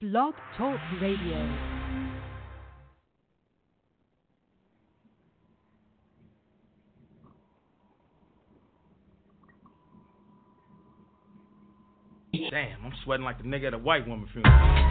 Blog Talk Radio. Damn, I'm sweating like the nigga at a white woman funeral.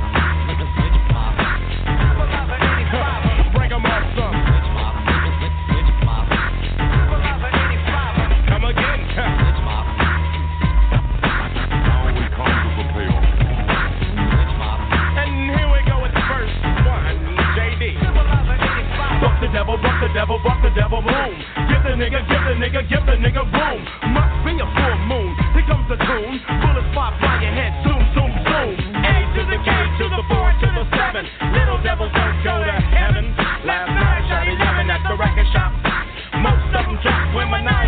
devil, bust the devil, boom. Give the nigga, give the nigga, give the nigga room. Must be a full moon. Here comes the tune. Bullets fly, fly your head, zoom, zoom, zoom. A to the K to the four to the seven. Little devils don't go to heaven. Last night I shot 11 at the record shop. Most of them dropped when my nine.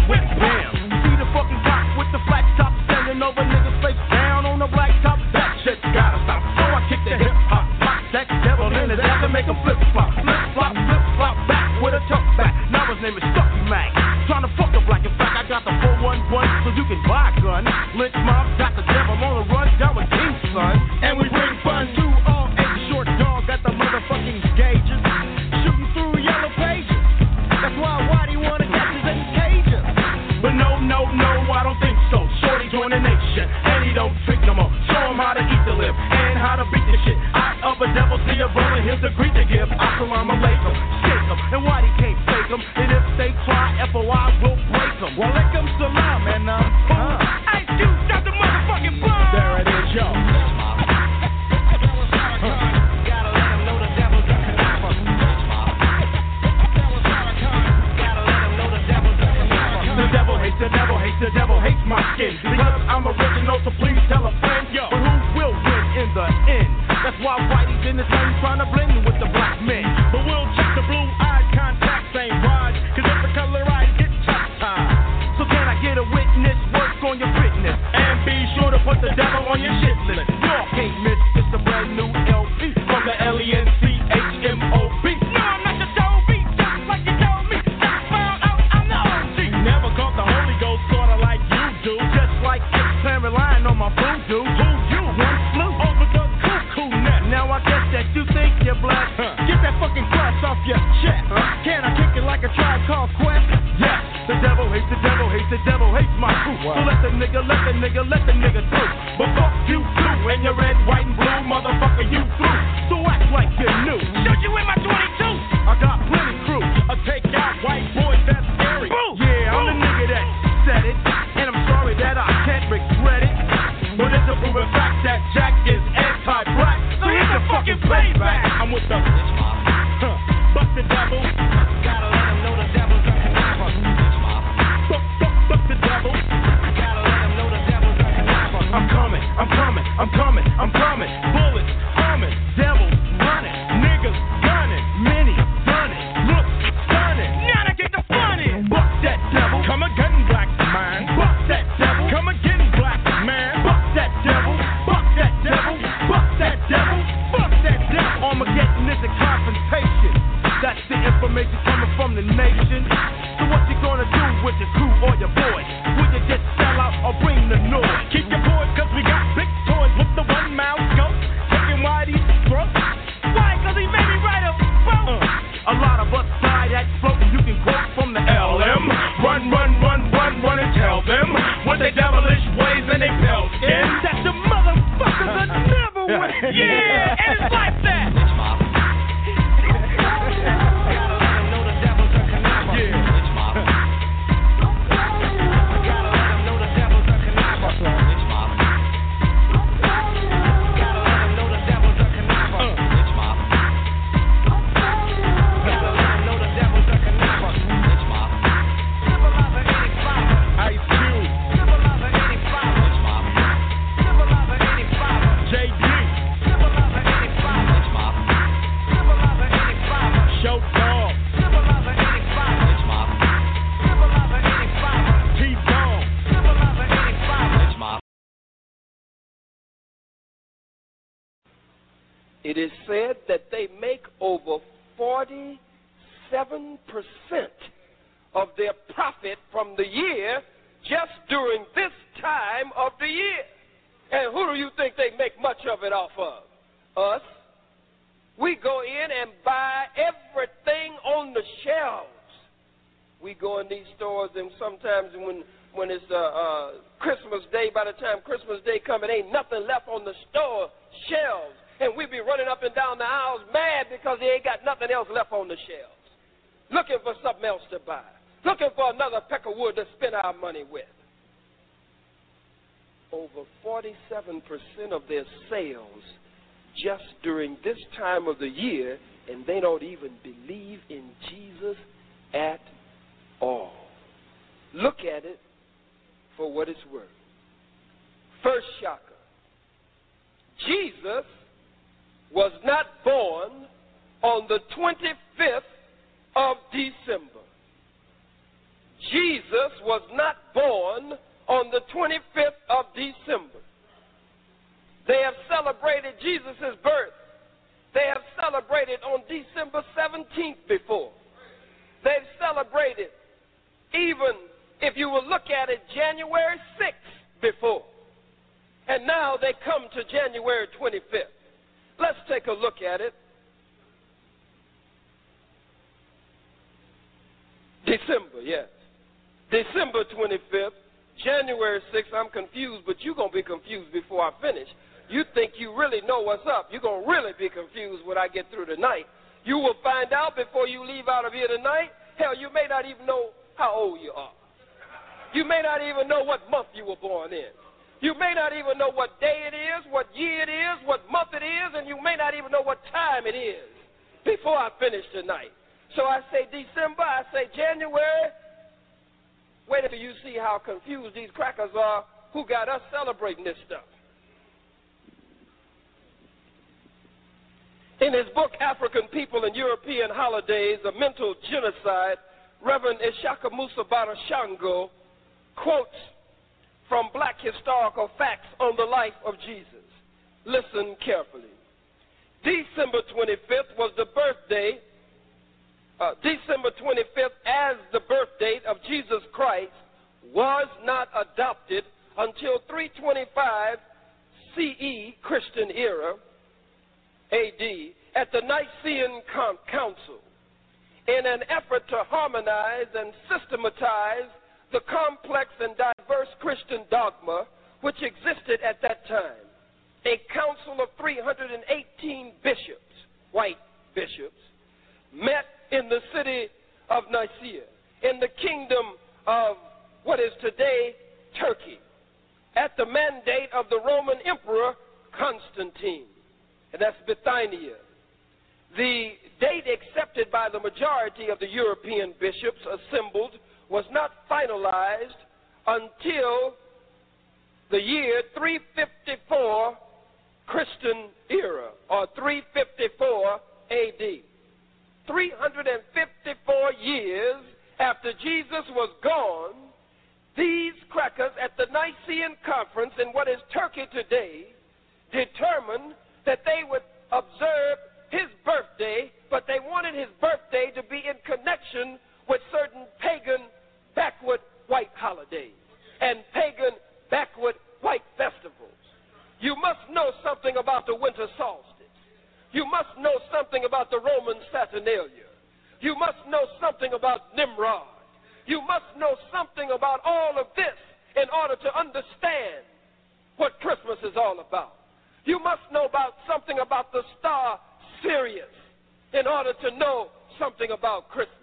how to eat the live and how to beat the shit. I of a devil see a brother, here's a greet to give. Assalamu alaikum, shake them, and why can't fake them. And if they cry, FOI will break them. Well, let them salam, and I'm cool. Uh, Ice the motherfucking bomb. There it is, yo. The devil hates the devil hates my skin because I'm original, so please that's why whitey's in the sun trying to blend with the black men. it is said that they make over 47% of their profit from the year just during this time of the year. And who do you think they make much of it off of? Us. We go in and buy everything on the shelves. We go in these stores, and sometimes when when it's uh, uh, Christmas Day, by the time Christmas Day comes, it ain't nothing left on the store shelves and we'd be running up and down the aisles mad because they ain't got nothing else left on the shelves, looking for something else to buy, looking for another peck of wood to spend our money with. Over 47% of their sales just during this time of the year, and they don't even believe in Jesus at all. Look at it for what it's worth. First shocker Jesus was not born on the 25th of December. Jesus was not born on the 25th of December. They have celebrated Jesus' birth. They have celebrated on December 17th before. They've celebrated, even if you will look at it, January 6th before. And now they come to January 25th. Let's take a look at it. December, yes. December 25th, January 6th, I'm confused, but you're going to be confused before I finish. You think you really know what's up. You're going to really be confused when I get through tonight. You will find out before you leave out of here tonight. Hell, you may not even know how old you are. You may not even know what month you were born in. You may not even know what day it is, what year it is, what month it is, and you may not even know what time it is before I finish tonight. So I say December, I say January. Wait until you see how confused these crackers are who got us celebrating this stuff. In his book, African People and European Holidays, A Mental Genocide, Reverend Ishakamusa Barashango quotes from black historical facts on the life of Jesus. Listen carefully. December 25th was the birthday, uh, December 25th as the birth date of Jesus Christ was not adopted until 325 CE, Christian era, AD, at the Nicene Council in an effort to harmonize and systematize the complex and diverse Christian dogma which existed at that time. A council of 318 bishops, white bishops, met in the city of Nicaea, in the kingdom of what is today Turkey, at the mandate of the Roman Emperor Constantine, and that's Bithynia. The date accepted by the majority of the European bishops assembled was not finalized until the year 354 Christian era, or 354 AD. 354 years after Jesus was gone, these crackers at the Nicene Conference in what is Turkey today determined that they would observe his birthday, but they wanted his birthday to be in connection with certain pagan backward white holidays and pagan backward white festivals. You must know something about the winter solstice. You must know something about the Roman Saturnalia. You must know something about Nimrod. You must know something about all of this in order to understand what Christmas is all about. You must know about something about the star Sirius in order to know something about Christmas.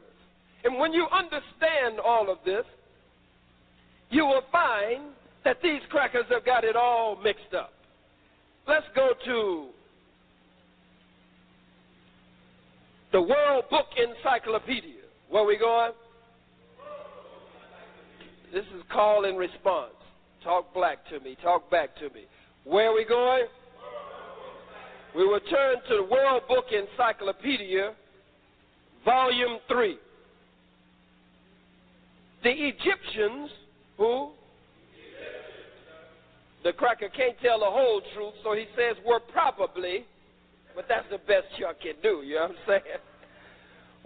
And when you understand all of this, you will find that these crackers have got it all mixed up. Let's go to the World Book Encyclopedia. Where we going? This is call and response. Talk black to me. Talk back to me. Where are we going? We will turn to the World Book Encyclopedia, Volume 3. The Egyptians, who? The cracker can't tell the whole truth, so he says we're probably, but that's the best y'all can do, you know what I'm saying?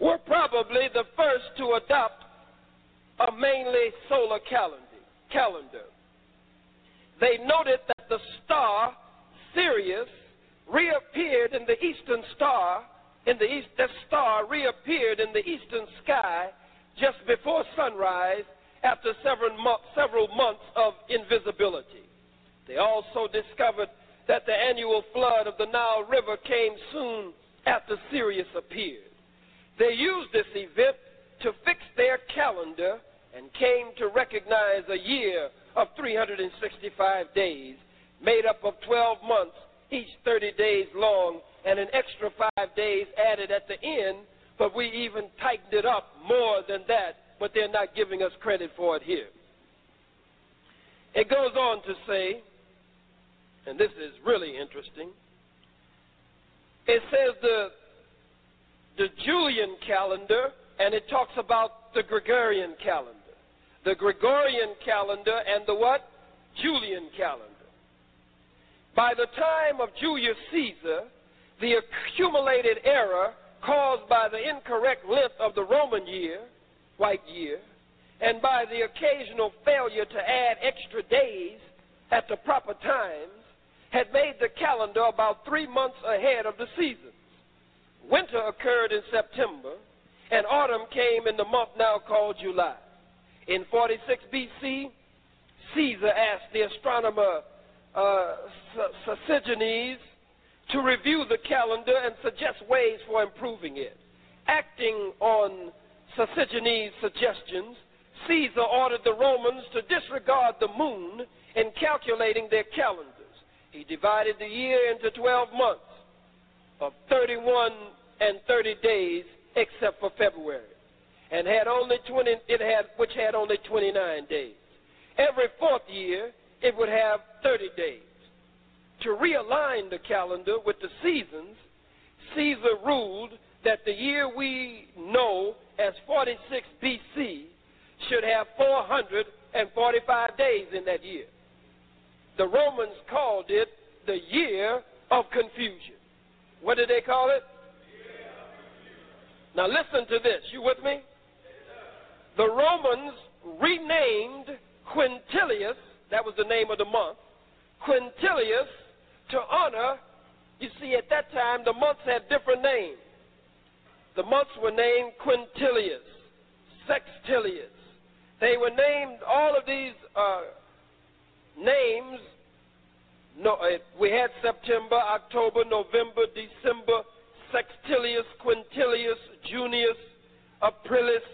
We're probably the first to adopt a mainly solar calendar. calendar. They noted that the star Sirius reappeared in the eastern star, in the east, that star reappeared in the eastern sky just before sunrise after several, several months of invisibility. They also discovered that the annual flood of the Nile River came soon after Sirius appeared. They used this event to fix their calendar and came to recognize a year of 365 days, made up of 12 months, each 30 days long, and an extra five days added at the end, but we even tightened it up more than that, but they're not giving us credit for it here. It goes on to say, and this is really interesting. It says the the Julian calendar, and it talks about the Gregorian calendar. The Gregorian calendar and the what? Julian calendar. By the time of Julius Caesar, the accumulated error caused by the incorrect length of the Roman year, white year, and by the occasional failure to add extra days at the proper times, had made the calendar about three months ahead of the seasons. Winter occurred in September, and autumn came in the month now called July. In 46 BC, Caesar asked the astronomer uh, Sosigenes to review the calendar and suggest ways for improving it. Acting on Sosigenes' suggestions, Caesar ordered the Romans to disregard the moon in calculating their calendars. He divided the year into 12 months of 31 and 30 days except for February and had only 20 it had which had only 29 days. Every fourth year it would have 30 days. To realign the calendar with the seasons, Caesar ruled that the year we know as 46 BC should have 445 days in that year. The Romans called it the year of confusion. What did they call it? Now listen to this. You with me? The Romans renamed Quintilius, that was the name of the month, Quintilius to honor, you see, at that time the months had different names. The months were named Quintilius, Sextilius. They were named, all of these uh, names, no, uh, we had September, October, November, December, Sextilius, Quintilius, Junius, Aprilis,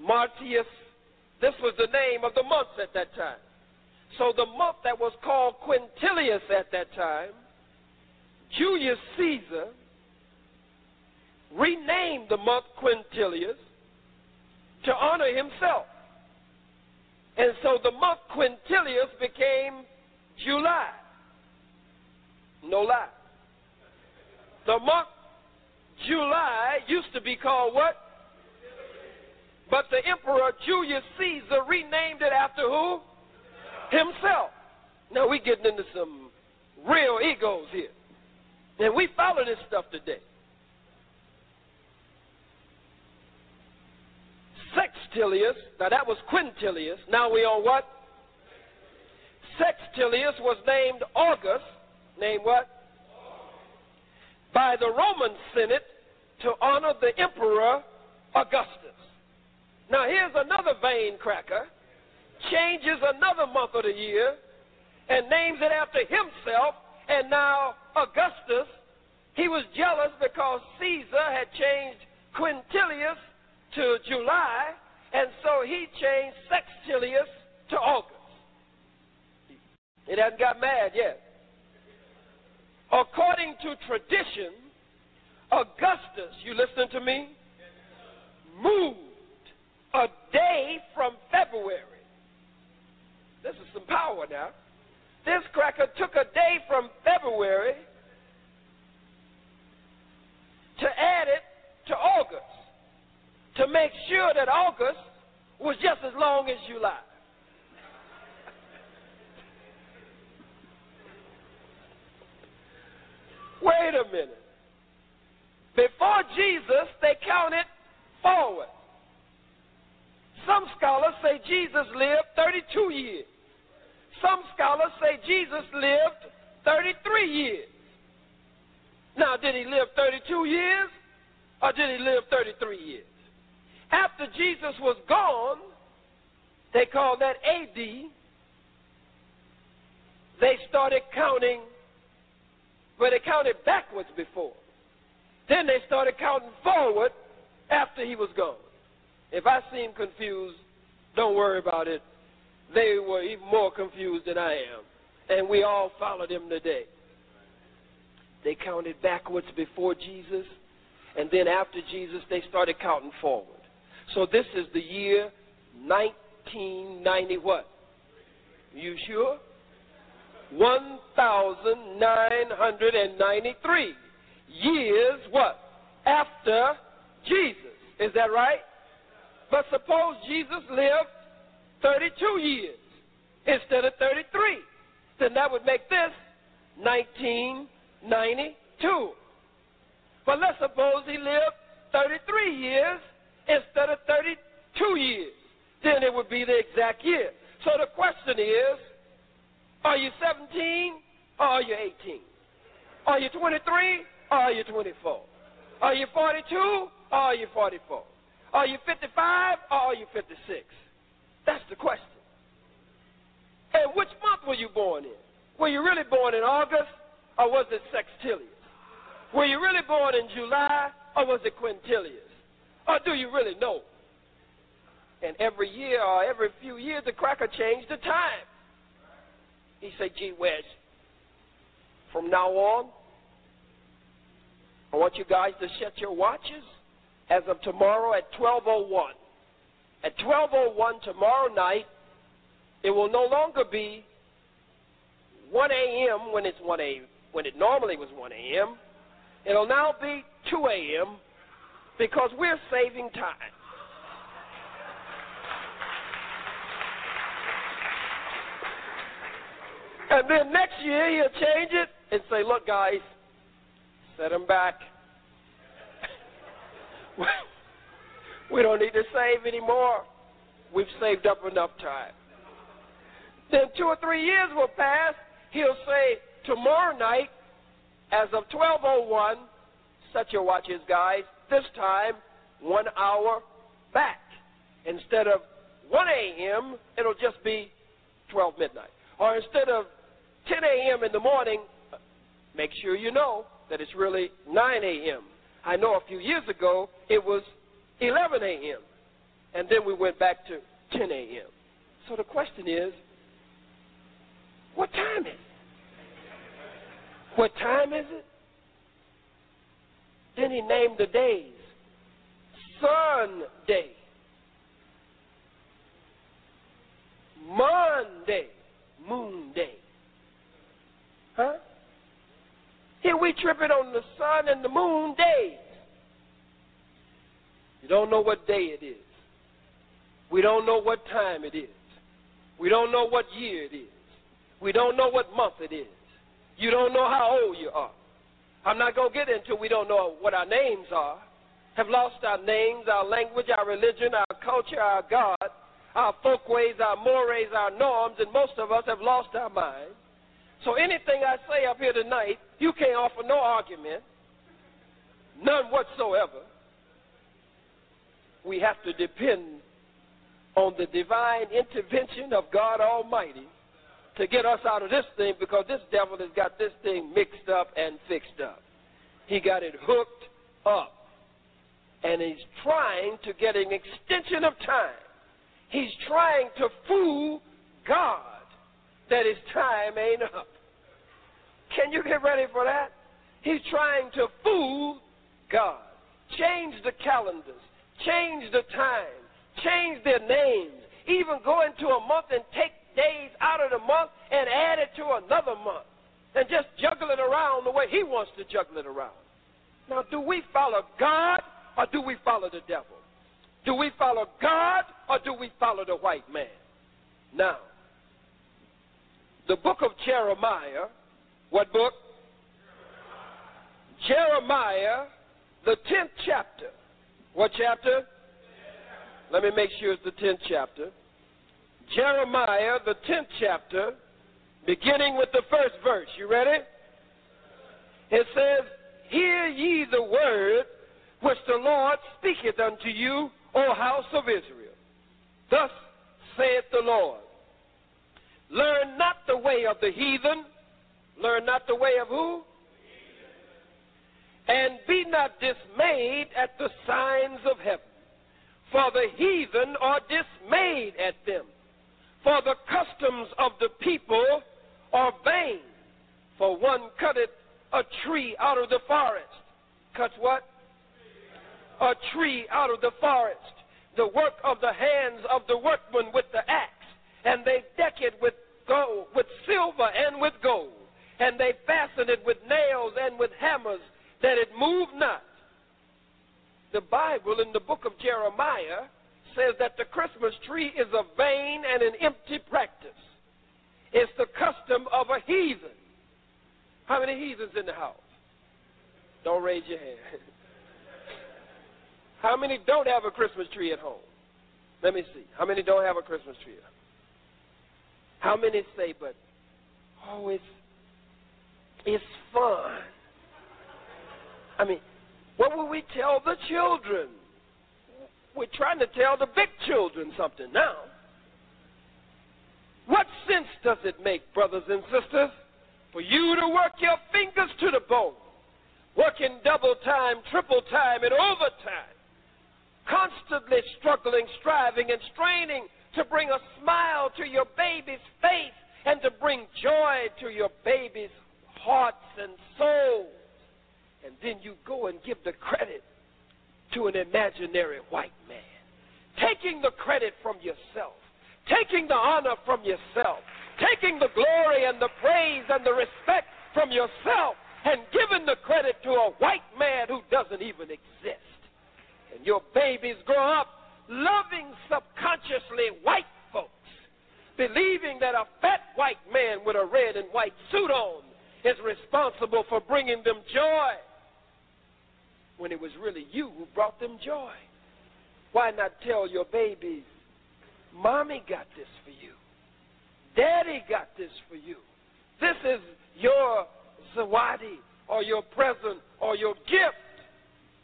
Martius. This was the name of the months at that time. So the month that was called Quintilius at that time, Julius Caesar renamed the month Quintilius to honor himself. And so the month Quintilius became July. No lie. The month July used to be called what? But the Emperor Julius Caesar renamed it after who? Himself. Now we're getting into some real egos here. And we follow this stuff today. Sextilius, now that was Quintilius. Now we on what? Sextilius was named August. Named what? By the Roman Senate to honor the Emperor Augustus. Now here's another vain cracker. Changes another month of the year and names it after himself. And now Augustus, he was jealous because Caesar had changed Quintilius to July, and so he changed Sextilius to August. It hasn't got mad yet. According to tradition, Augustus, you listen to me, moved a day from February. This is some power now. This cracker took a day from February to add it to August to make sure that August was just as long as July. Wait a minute. Before Jesus, they counted forward. Some scholars say Jesus lived 32 years. Some scholars say Jesus lived 33 years. Now, did he live 32 years or did he live 33 years? After Jesus was gone, they called that AD, they started counting, but they counted backwards before. Then they started counting forward after he was gone. If I seem confused, don't worry about it. They were even more confused than I am. And we all followed him today. They counted backwards before Jesus, and then after Jesus, they started counting forward. So this is the year 1990 what? You sure? 1,993 years what? After Jesus. Is that right? But suppose Jesus lived 32 years instead of 33. Then that would make this 1992. But let's suppose he lived 33 years instead of 32 years. Then it would be the exact year. So the question is are you 17 or are you 18? Are you 23 or are you 24? Are you 42 or are you 44? Are you 55 or are you 56? That's the question. And which month were you born in? Were you really born in August or was it sextilius? Were you really born in July or was it quintilius? Or do you really know? And every year or every few years, the cracker changed the time. He said, gee whiz, from now on, I want you guys to set your watches as of tomorrow at 12.01. At 12.01 tomorrow night, it will no longer be 1 a.m. when it's 1 a.m. when it normally was 1 a.m. It'll now be 2 a.m. because we're saving time. And then next year he'll change it and say, look, guys, set them back. we don't need to save anymore. We've saved up enough time. Then two or three years will pass. He'll say, tomorrow night, as of 1201, set your watches, guys. This time, one hour back. Instead of 1 a.m., it'll just be 12 midnight. Or instead of 10 a.m. in the morning, make sure you know that it's really 9 a.m. I know a few years ago it was 11 a.m. And then we went back to 10 a.m. So the question is, what time is it? What time is it? Then he named the days. Sunday. Monday. Moon day. Huh? Here we tripping on the sun and the moon days. You don't know what day it is. We don't know what time it is. We don't know what year it is. We don't know what month it is. You don't know how old you are. I'm not going to get into we don't know what our names are. Have lost our names, our language, our religion, our culture, our God, our folkways, our mores, our norms, and most of us have lost our minds. So anything I say up here tonight, you can't offer no argument, none whatsoever. We have to depend on the divine intervention of God Almighty to get us out of this thing because this devil has got this thing mixed up and fixed up. He got it hooked up. And he's trying to get an extension of time. He's trying to fool God that his time ain't up. Can you get ready for that? He's trying to fool God. Change the calendars, change the time, change their names, even go into a month and take days out of the month and add it to another month and just juggle it around the way he wants to juggle it around. Now, do we follow God or do we follow the devil? Do we follow God or do we follow the white man? Now, the book of Jeremiah, what book? Jeremiah, the 10th chapter. What chapter? Let me make sure it's the 10th chapter. Jeremiah, the 10th chapter, beginning with the first verse. You ready? It says, Hear ye the word which the Lord speaketh unto you, O house of Israel. Thus saith the Lord Learn not the way of the heathen. Learn not the way of who? And be not dismayed at the signs of heaven. For the heathen are dismayed at them. For the customs of the people are vain. For one cutteth a tree out of the forest. Cuts what? A tree out of the forest. The work of the hands of the workman with the axe. And they deck it with gold, with silver and with gold. And they fasten it with nails and with hammers, that it move not. The Bible in the book of Jeremiah says that the Christmas tree is a vain and an empty practice. It's the custom of a heathen. How many heathens in the house? Don't raise your hand. How many don't have a Christmas tree at home? Let me see. How many don't have a Christmas tree? How many say, but oh, it's it's fun. I mean, what will we tell the children? We're trying to tell the big children something now. What sense does it make, brothers and sisters, for you to work your fingers to the bone, working double time, triple time, and overtime, constantly struggling, striving, and straining to bring a smile to your baby's face and to bring joy to your baby's hearts and souls. And then you go and give the credit to an imaginary white man, taking the credit from yourself, taking the honor from yourself, taking the glory and the praise and the respect from yourself, and giving the credit to a white man who doesn't even exist. And your babies grow up loving subconsciously white folks, believing that a fat white man with a red and white suit on is responsible for bringing them joy when it was really you who brought them joy. Why not tell your babies, Mommy got this for you, Daddy got this for you. This is your zawadi or your present or your gift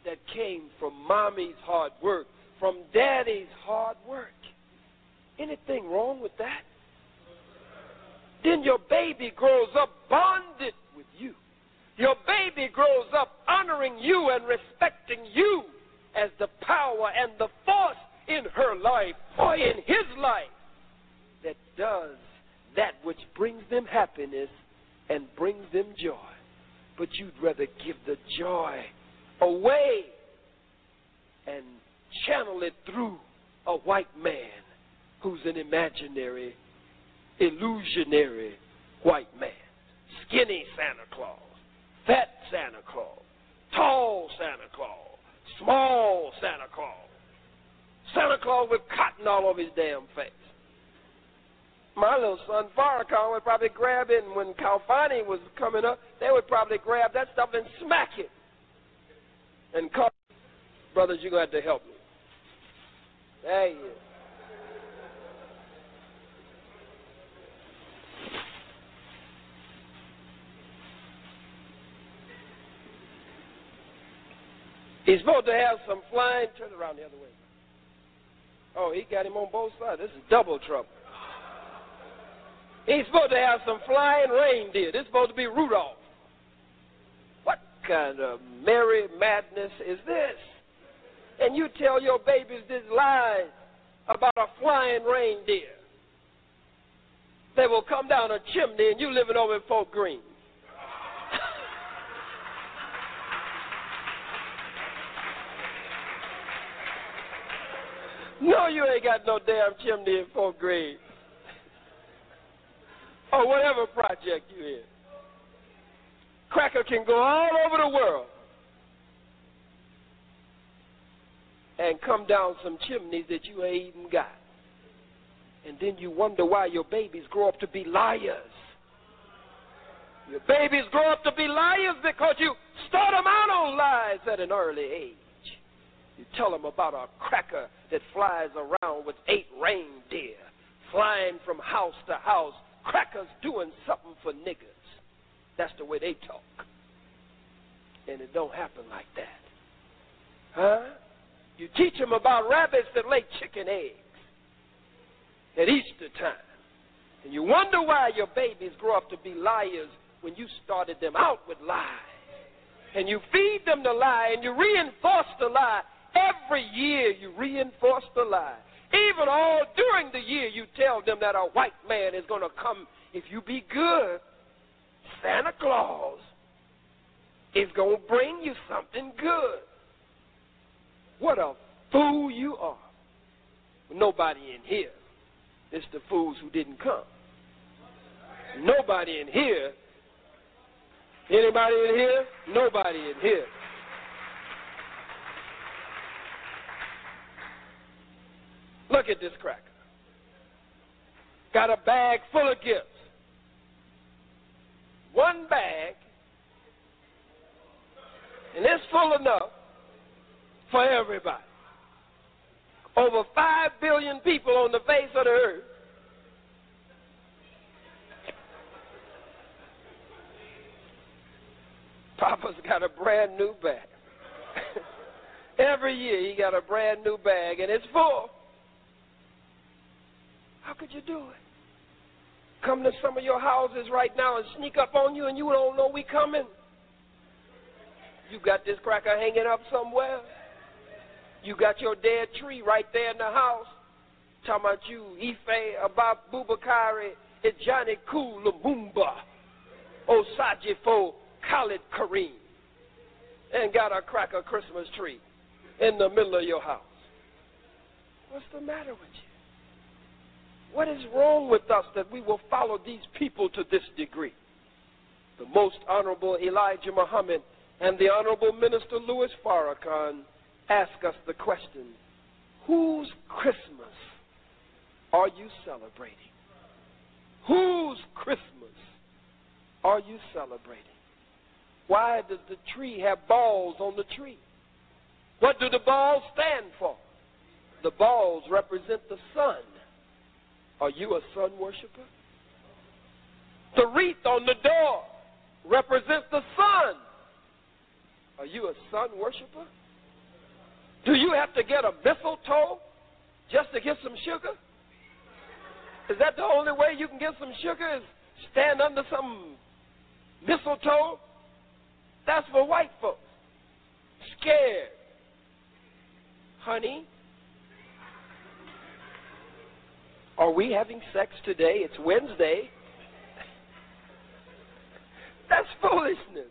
that came from mommy's hard work from daddy's hard work. Anything wrong with that? Then your baby grows up bonded. Your baby grows up honoring you and respecting you as the power and the force in her life or in his life that does that which brings them happiness and brings them joy. But you'd rather give the joy away and channel it through a white man who's an imaginary, illusionary white man. Skinny Santa Claus, fat Santa Claus, tall Santa Claus, small Santa Claus. Santa Claus with cotton all over his damn face. My little son Farrakhan would probably grab it, and when Calvani was coming up, they would probably grab that stuff and smack it. And call, brothers, you're going to have to help me. There you He's supposed to have some flying. Turn around the other way. Oh, he got him on both sides. This is double trouble. He's supposed to have some flying reindeer. This is supposed to be Rudolph. What kind of merry madness is this? and you tell your babies this lie about a flying reindeer. They will come down a chimney and you living over in Fort Greene. No, you ain't got no damn chimney in Fort Greene. or whatever project you in. Cracker can go all over the world. and come down some chimneys that you ain't even got. And then you wonder why your babies grow up to be liars. Your babies grow up to be liars because you start them out on lies at an early age. You tell them about a cracker that flies around with eight reindeer, flying from house to house, crackers doing something for niggers. That's the way they talk. And it don't happen like that. Huh? You teach them about rabbits that lay chicken eggs at Easter time. And you wonder why your babies grow up to be liars when you started them out with lies. And you feed them the lie and you reinforce the lie. Every year you reinforce the lie. Even all during the year you tell them that a white man is going to come if you be good. Santa Claus is going to bring you something good. What a fool you are. Nobody in here. It's the fools who didn't come. Nobody in here. Anybody in here? Nobody in here. Look at this cracker. Got a bag full of gifts. One bag, and it's full enough for everybody. Over 5 billion people on the face of the earth. Papa's got a brand new bag. Every year he got a brand new bag and it's full. How could you do it? Come to some of your houses right now and sneak up on you and you don't know we coming. You got this cracker hanging up somewhere. You got your dead tree right there in the house. Talking about you, Ife, about Bubakari, Ijani Ku Lumumba, Osajifo, Khalid Kareem. And got a cracker Christmas tree in the middle of your house. What's the matter with you? What is wrong with us that we will follow these people to this degree? The Most Honorable Elijah Muhammad and the Honorable Minister Louis Farrakhan ask us the question whose Christmas are you celebrating? Whose Christmas are you celebrating? Why does the tree have balls on the tree? What do the balls stand for? The balls represent the sun. Are you a sun worshiper? The wreath on the door represents the sun. Are you a sun worshiper? Do you have to get a mistletoe just to get some sugar? Is that the only way you can get some sugar? Is stand under some mistletoe? That's for white folks. Scared. Honey, are we having sex today? It's Wednesday. That's foolishness.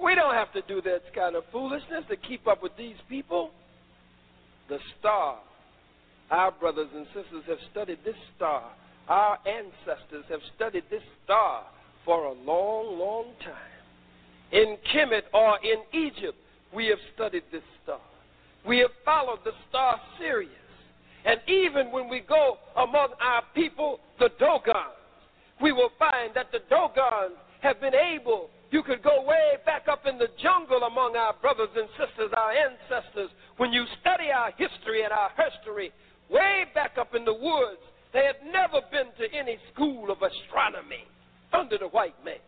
We don't have to do that kind of foolishness to keep up with these people the star. Our brothers and sisters have studied this star. Our ancestors have studied this star for a long, long time. In Kemet or in Egypt, we have studied this star. We have followed the star Sirius. And even when we go among our people, the Dogons, we will find that the Dogons have been able you could go way back up in the jungle among our brothers and sisters, our ancestors. When you study our history and our history, way back up in the woods, they had never been to any school of astronomy under the white man.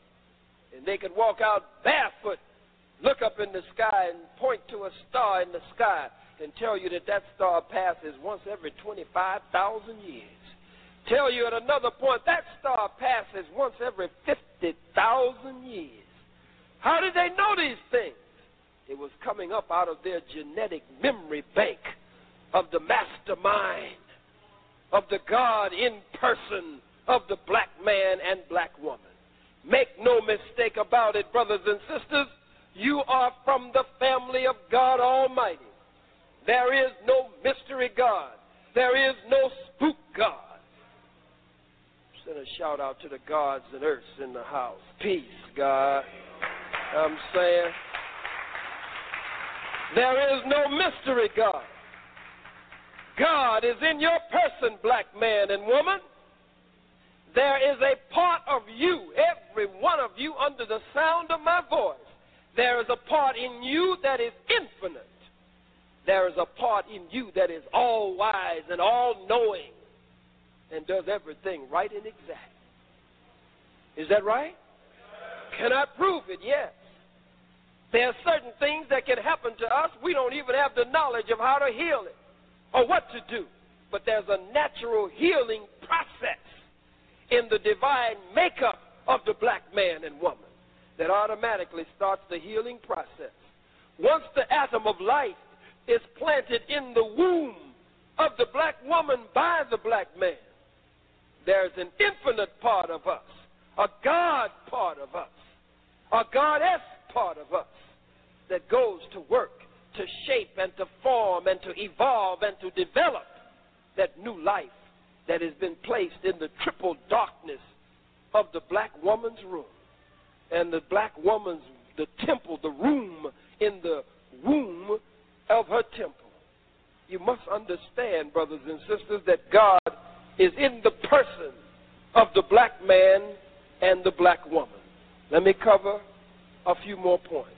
And they could walk out barefoot, look up in the sky, and point to a star in the sky and tell you that that star passes once every 25,000 years. Tell you at another point that star passes once every 50,000 years. How did they know these things? It was coming up out of their genetic memory bank of the mastermind, of the God in person, of the black man and black woman. Make no mistake about it, brothers and sisters, you are from the family of God Almighty. There is no mystery God. There is no spook God. Send a shout out to the gods and earths in the house. Peace, God. I'm saying there is no mystery God. God is in your person, black man and woman. There is a part of you, every one of you, under the sound of my voice. There is a part in you that is infinite. There is a part in you that is all wise and all knowing and does everything right and exact. Is that right? Can I prove it? Yes. There are certain things that can happen to us. We don't even have the knowledge of how to heal it or what to do. But there's a natural healing process in the divine makeup of the black man and woman that automatically starts the healing process. Once the atom of life is planted in the womb of the black woman by the black man, there's an infinite part of us, a God part of us, a goddess part of us that goes to work to shape and to form and to evolve and to develop that new life that has been placed in the triple darkness of the black woman's room. And the black woman's, the temple, the room in the womb of her temple. You must understand, brothers and sisters, that God is in the person of the black man and the black woman. Let me cover a few more points.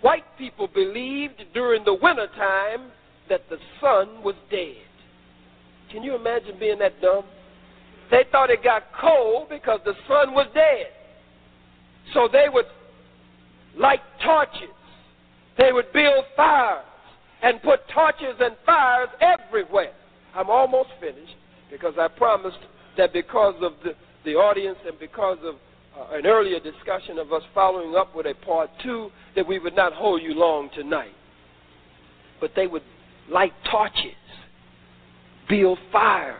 White people believed during the wintertime that the sun was dead. Can you imagine being that dumb? They thought it got cold because the sun was dead. So they would light torches. They would build fires and put torches and fires everywhere. I'm almost finished because I promised that because of the, the audience and because of uh, an earlier discussion of us following up with a part two, that we would not hold you long tonight. But they would light torches, build fires,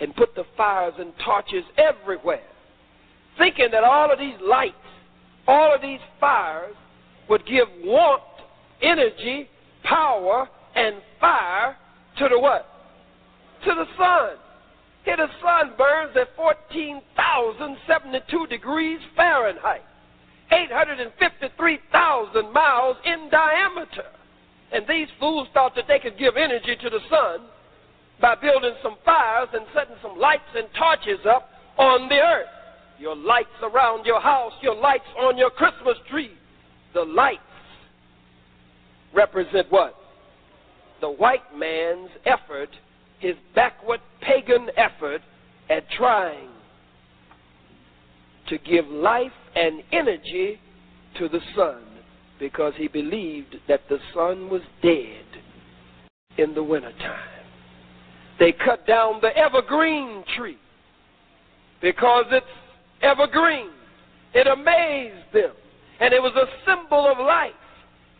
and put the fires and torches everywhere, thinking that all of these lights, all of these fires would give warmth, energy, power, and fire to the what? To the sun. Here the sun burns at 14,072 degrees Fahrenheit, 853,000 miles in diameter. And these fools thought that they could give energy to the sun by building some fires and setting some lights and torches up on the earth. Your lights around your house, your lights on your Christmas tree. The lights represent what? The white man's effort his backward pagan effort at trying to give life and energy to the sun because he believed that the sun was dead in the wintertime. They cut down the evergreen tree because it's evergreen. It amazed them, and it was a symbol of life.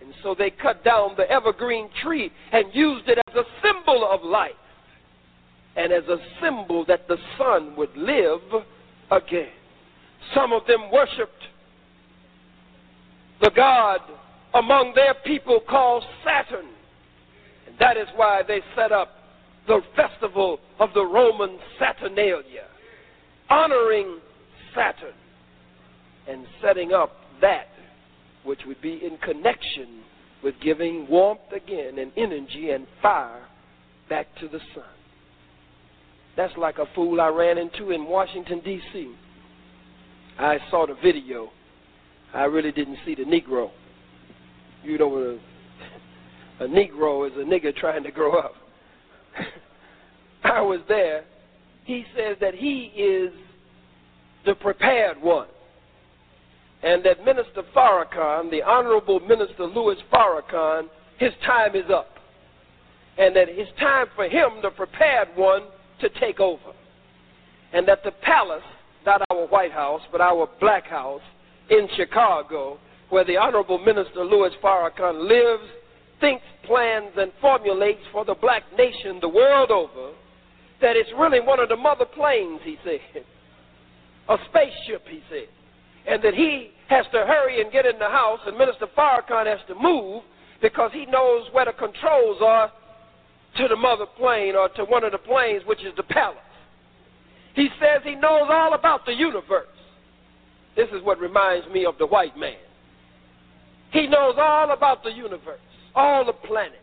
And so they cut down the evergreen tree and used it as a symbol of life and as a symbol that the sun would live again. Some of them worshiped the god among their people called Saturn. And that is why they set up the festival of the Roman Saturnalia, honoring Saturn and setting up that which would be in connection with giving warmth again and energy and fire back to the sun. That's like a fool I ran into in Washington, D.C. I saw the video. I really didn't see the Negro. You know, a, a Negro is a nigger trying to grow up. I was there. He says that he is the prepared one. And that Minister Farrakhan, the Honorable Minister Louis Farrakhan, his time is up. And that it's time for him, the prepared one, to take over. And that the palace, not our White House, but our Black House in Chicago, where the Honorable Minister Louis Farrakhan lives, thinks, plans, and formulates for the black nation the world over, that it's really one of the mother planes, he said. A spaceship, he said. And that he has to hurry and get in the house, and Minister Farrakhan has to move because he knows where the controls are to the mother plane or to one of the planes, which is the palace. He says he knows all about the universe. This is what reminds me of the white man. He knows all about the universe, all the planets.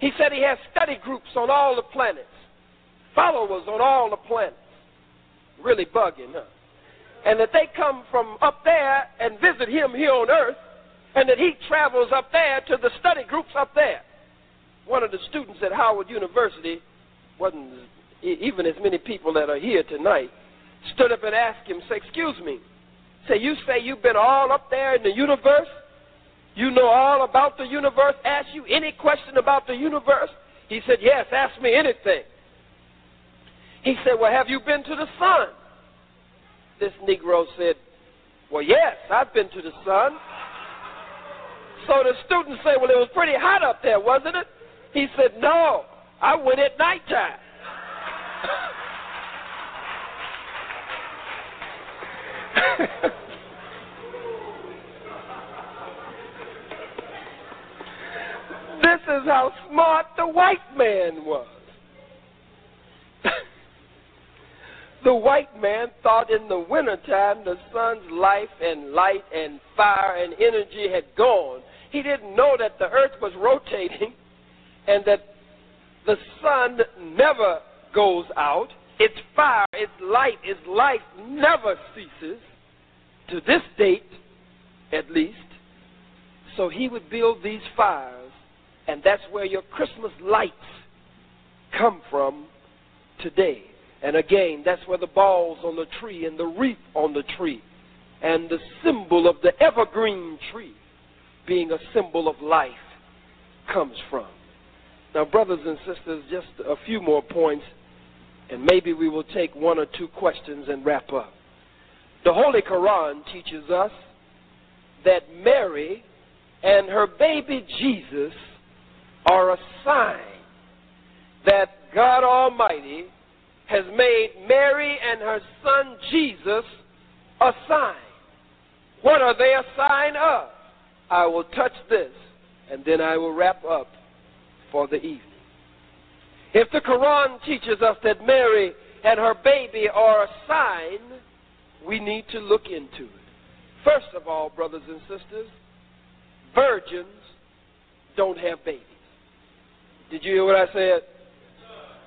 He said he has study groups on all the planets, followers on all the planets. Really bugging, huh? And that they come from up there and visit him here on earth, and that he travels up there to the study groups up there one of the students at Howard University, wasn't even as many people that are here tonight, stood up and asked him, say, excuse me, say, you say you've been all up there in the universe? You know all about the universe? Ask you any question about the universe? He said, Yes, ask me anything. He said, Well, have you been to the sun? This Negro said, Well, yes, I've been to the sun. So the student said, Well, it was pretty hot up there, wasn't it? He said, No, I went at nighttime. this is how smart the white man was. the white man thought in the wintertime the sun's life and light and fire and energy had gone. He didn't know that the earth was rotating and that the sun never goes out. Its fire, its light, its life never ceases to this date, at least. So he would build these fires, and that's where your Christmas lights come from today. And again, that's where the balls on the tree and the wreath on the tree and the symbol of the evergreen tree being a symbol of life comes from. Now, brothers and sisters, just a few more points, and maybe we will take one or two questions and wrap up. The Holy Quran teaches us that Mary and her baby Jesus are a sign that God Almighty has made Mary and her son Jesus a sign. What are they a sign of? I will touch this and then I will wrap up for the evening. If the Quran teaches us that Mary and her baby are a sign, we need to look into it. First of all, brothers and sisters, virgins don't have babies. Did you hear what I said?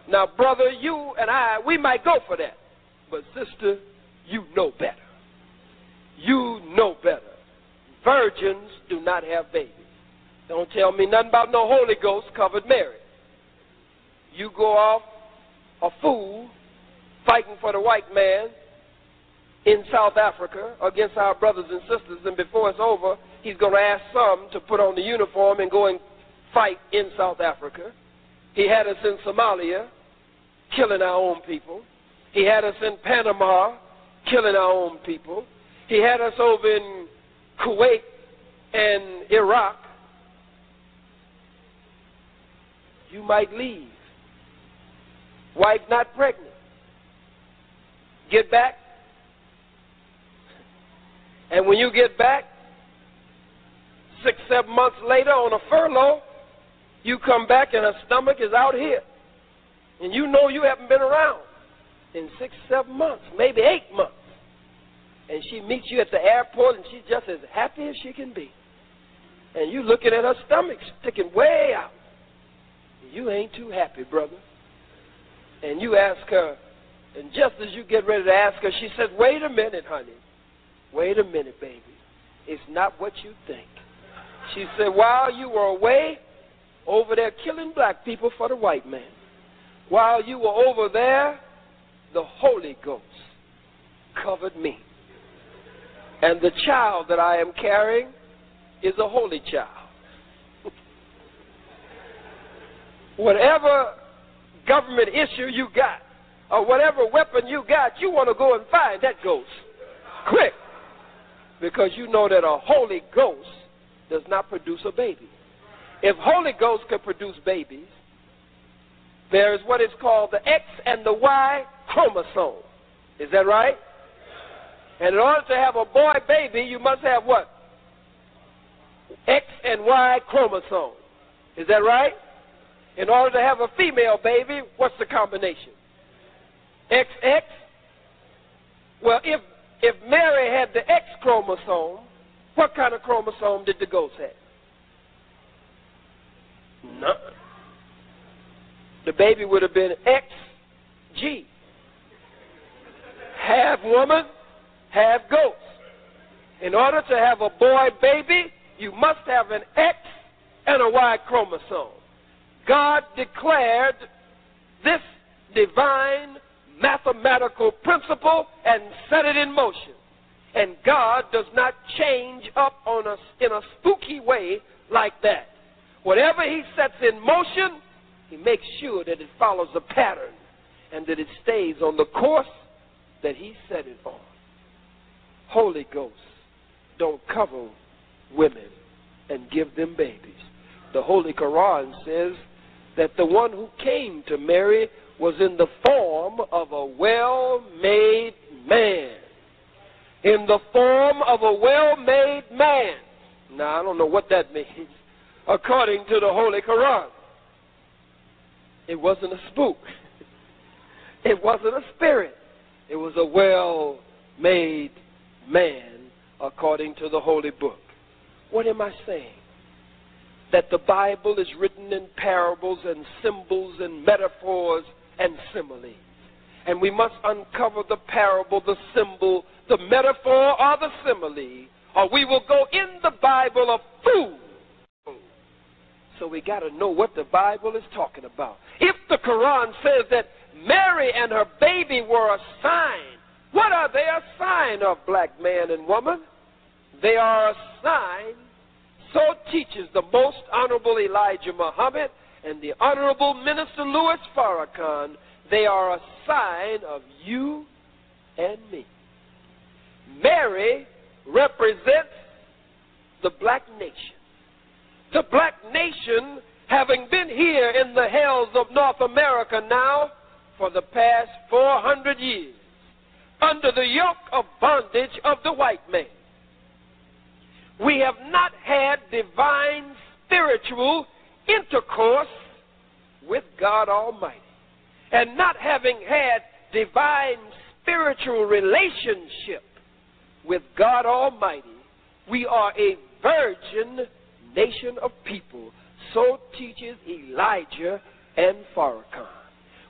Now, brother, you and I, we might go for that. But, sister, you know better. You know better. Virgins do not have babies. Don't tell me nothing about no Holy Ghost covered Mary. You go off a fool fighting for the white man in South Africa against our brothers and sisters, and before it's over, he's going to ask some to put on the uniform and go and fight in South Africa. He had us in Somalia, killing our own people. He had us in Panama, killing our own people. He had us over in Kuwait and Iraq. You might leave. Wife not pregnant. Get back, and when you get back, six, seven months later on a furlough, you come back and her stomach is out here. And you know you haven't been around in six, seven months, maybe eight months. And she meets you at the airport and she's just as happy as she can be. And you looking at her stomach sticking way out. You ain't too happy, brother. And you ask her, and just as you get ready to ask her, she says, Wait a minute, honey. Wait a minute, baby. It's not what you think. She said, While you were away over there killing black people for the white man, while you were over there, the Holy Ghost covered me. And the child that I am carrying is a holy child. whatever government issue you got, or whatever weapon you got, you want to go and find that ghost. Quick because you know that a Holy Ghost does not produce a baby. If Holy Ghost could produce babies, there is what is called the X and the Y chromosome. Is that right? And in order to have a boy baby, you must have what? X and Y chromosome. Is that right? In order to have a female baby, what's the combination? XX? Well, if if Mary had the X chromosome, what kind of chromosome did the ghost have? None. The baby would have been XG. Half woman, half goat. In order to have a boy baby, you must have an X and a Y chromosome. God declared this divine mathematical principle and set it in motion. And God does not change up on us in a spooky way like that. Whatever He sets in motion, He makes sure that it follows a pattern and that it stays on the course that He set it on. Holy Ghost don't cover women and give them babies. The Holy Quran says that the one who came to Mary was in the form of a well made man. In the form of a well made man. Now, I don't know what that means, according to the Holy Quran. It wasn't a spook, it wasn't a spirit. It was a well made man, according to the Holy Book. What am I saying? That the Bible is written in parables and symbols and metaphors and similes. And we must uncover the parable, the symbol, the metaphor, or the simile, or we will go in the Bible a fool. So we got to know what the Bible is talking about. If the Quran says that Mary and her baby were a sign, what are they a sign of, black man and woman? They are a sign, so teaches the most honorable Elijah Muhammad and the Honorable Minister Louis Farrakhan, they are a sign of you and me. Mary represents the black nation. The black nation, having been here in the hells of North America now for the past 400 years, under the yoke of bondage of the white man. We have not had divine spiritual intercourse with God Almighty. And not having had divine spiritual relationship with God Almighty, we are a virgin nation of people. So teaches Elijah and Farrakhan.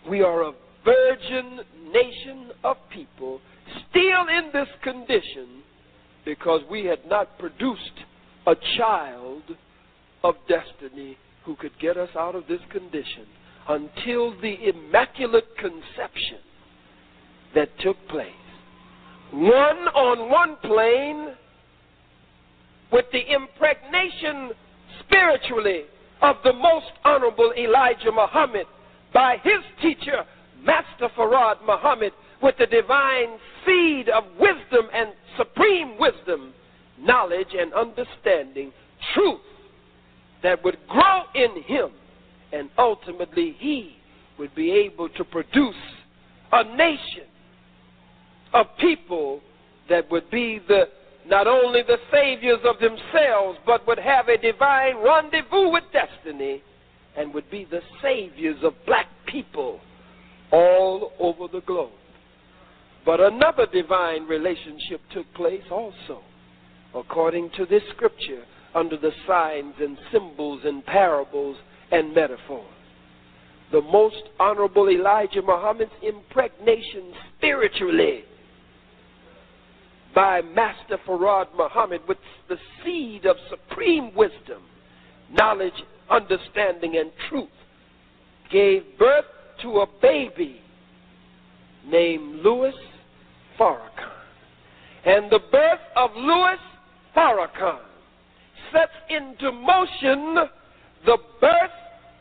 We are a virgin nation of people still in this condition because we had not produced a child of destiny who could get us out of this condition until the immaculate conception that took place. One on one plane with the impregnation spiritually of the most honorable Elijah Muhammad by his teacher, Master Farad Muhammad, with the divine seed of wisdom and supreme wisdom, knowledge and understanding, truth that would grow in him, and ultimately he would be able to produce a nation of people that would be the not only the saviors of themselves, but would have a divine rendezvous with destiny and would be the saviors of black people all over the globe. But another divine relationship took place also, according to this scripture under the signs and symbols and parables and metaphors. The most honorable Elijah Muhammad's impregnation spiritually by Master Farad Muhammad with the seed of supreme wisdom, knowledge, understanding, and truth gave birth to a baby named Louis Farrakhan. And the birth of Louis Farrakhan sets into motion the birth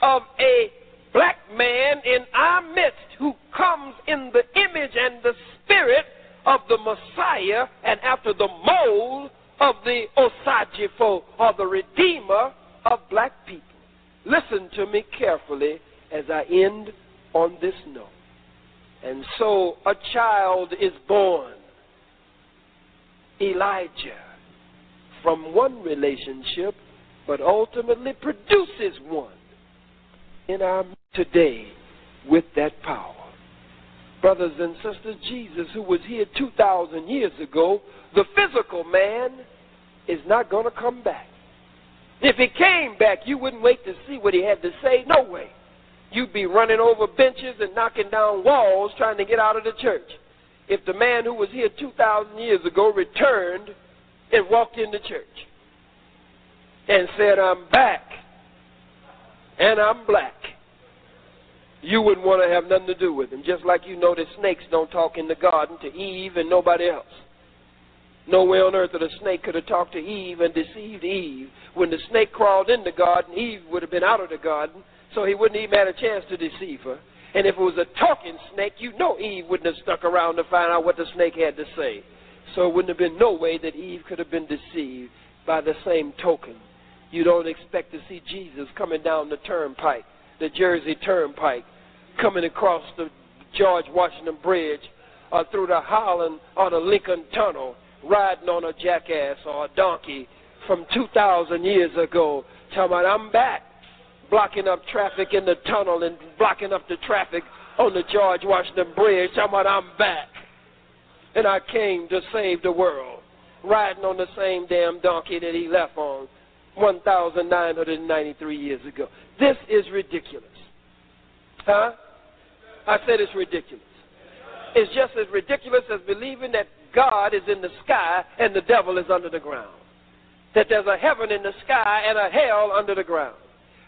of a black man in our midst who comes in the image and the spirit of the Messiah and after the mold of the Osagyefo or the Redeemer of black people. Listen to me carefully as I end on this note. And so a child is born, Elijah from one relationship, but ultimately produces one in our today with that power. Brothers and sisters, Jesus, who was here 2,000 years ago, the physical man is not going to come back. If he came back, you wouldn't wait to see what he had to say. No way. You'd be running over benches and knocking down walls trying to get out of the church. If the man who was here 2,000 years ago returned and walked in the church and said, I'm back and I'm black, you wouldn't want to have nothing to do with them. Just like you know that snakes don't talk in the garden to Eve and nobody else. Nowhere on earth that a snake could have talked to Eve and deceived Eve. When the snake crawled in the garden, Eve would have been out of the garden, so he wouldn't even had a chance to deceive her. And if it was a talking snake, you know Eve wouldn't have stuck around to find out what the snake had to say. So it wouldn't have been no way that Eve could have been deceived by the same token. You don't expect to see Jesus coming down the turnpike, the Jersey Turnpike, coming across the George Washington Bridge, or through the Holland or the Lincoln Tunnel, riding on a jackass or a donkey from 2,000 years ago, talking about I'm back, blocking up traffic in the tunnel and blocking up the traffic on the George Washington Bridge, talking about I'm back. And I came to save the world, riding on the same damn donkey that he left on 1,993 years ago. This is ridiculous. Huh? I said it's ridiculous. It's just as ridiculous as believing that God is in the sky and the devil is under the ground. That there's a heaven in the sky and a hell under the ground.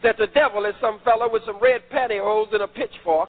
That the devil is some fellow with some red pantyhose and a pitchfork.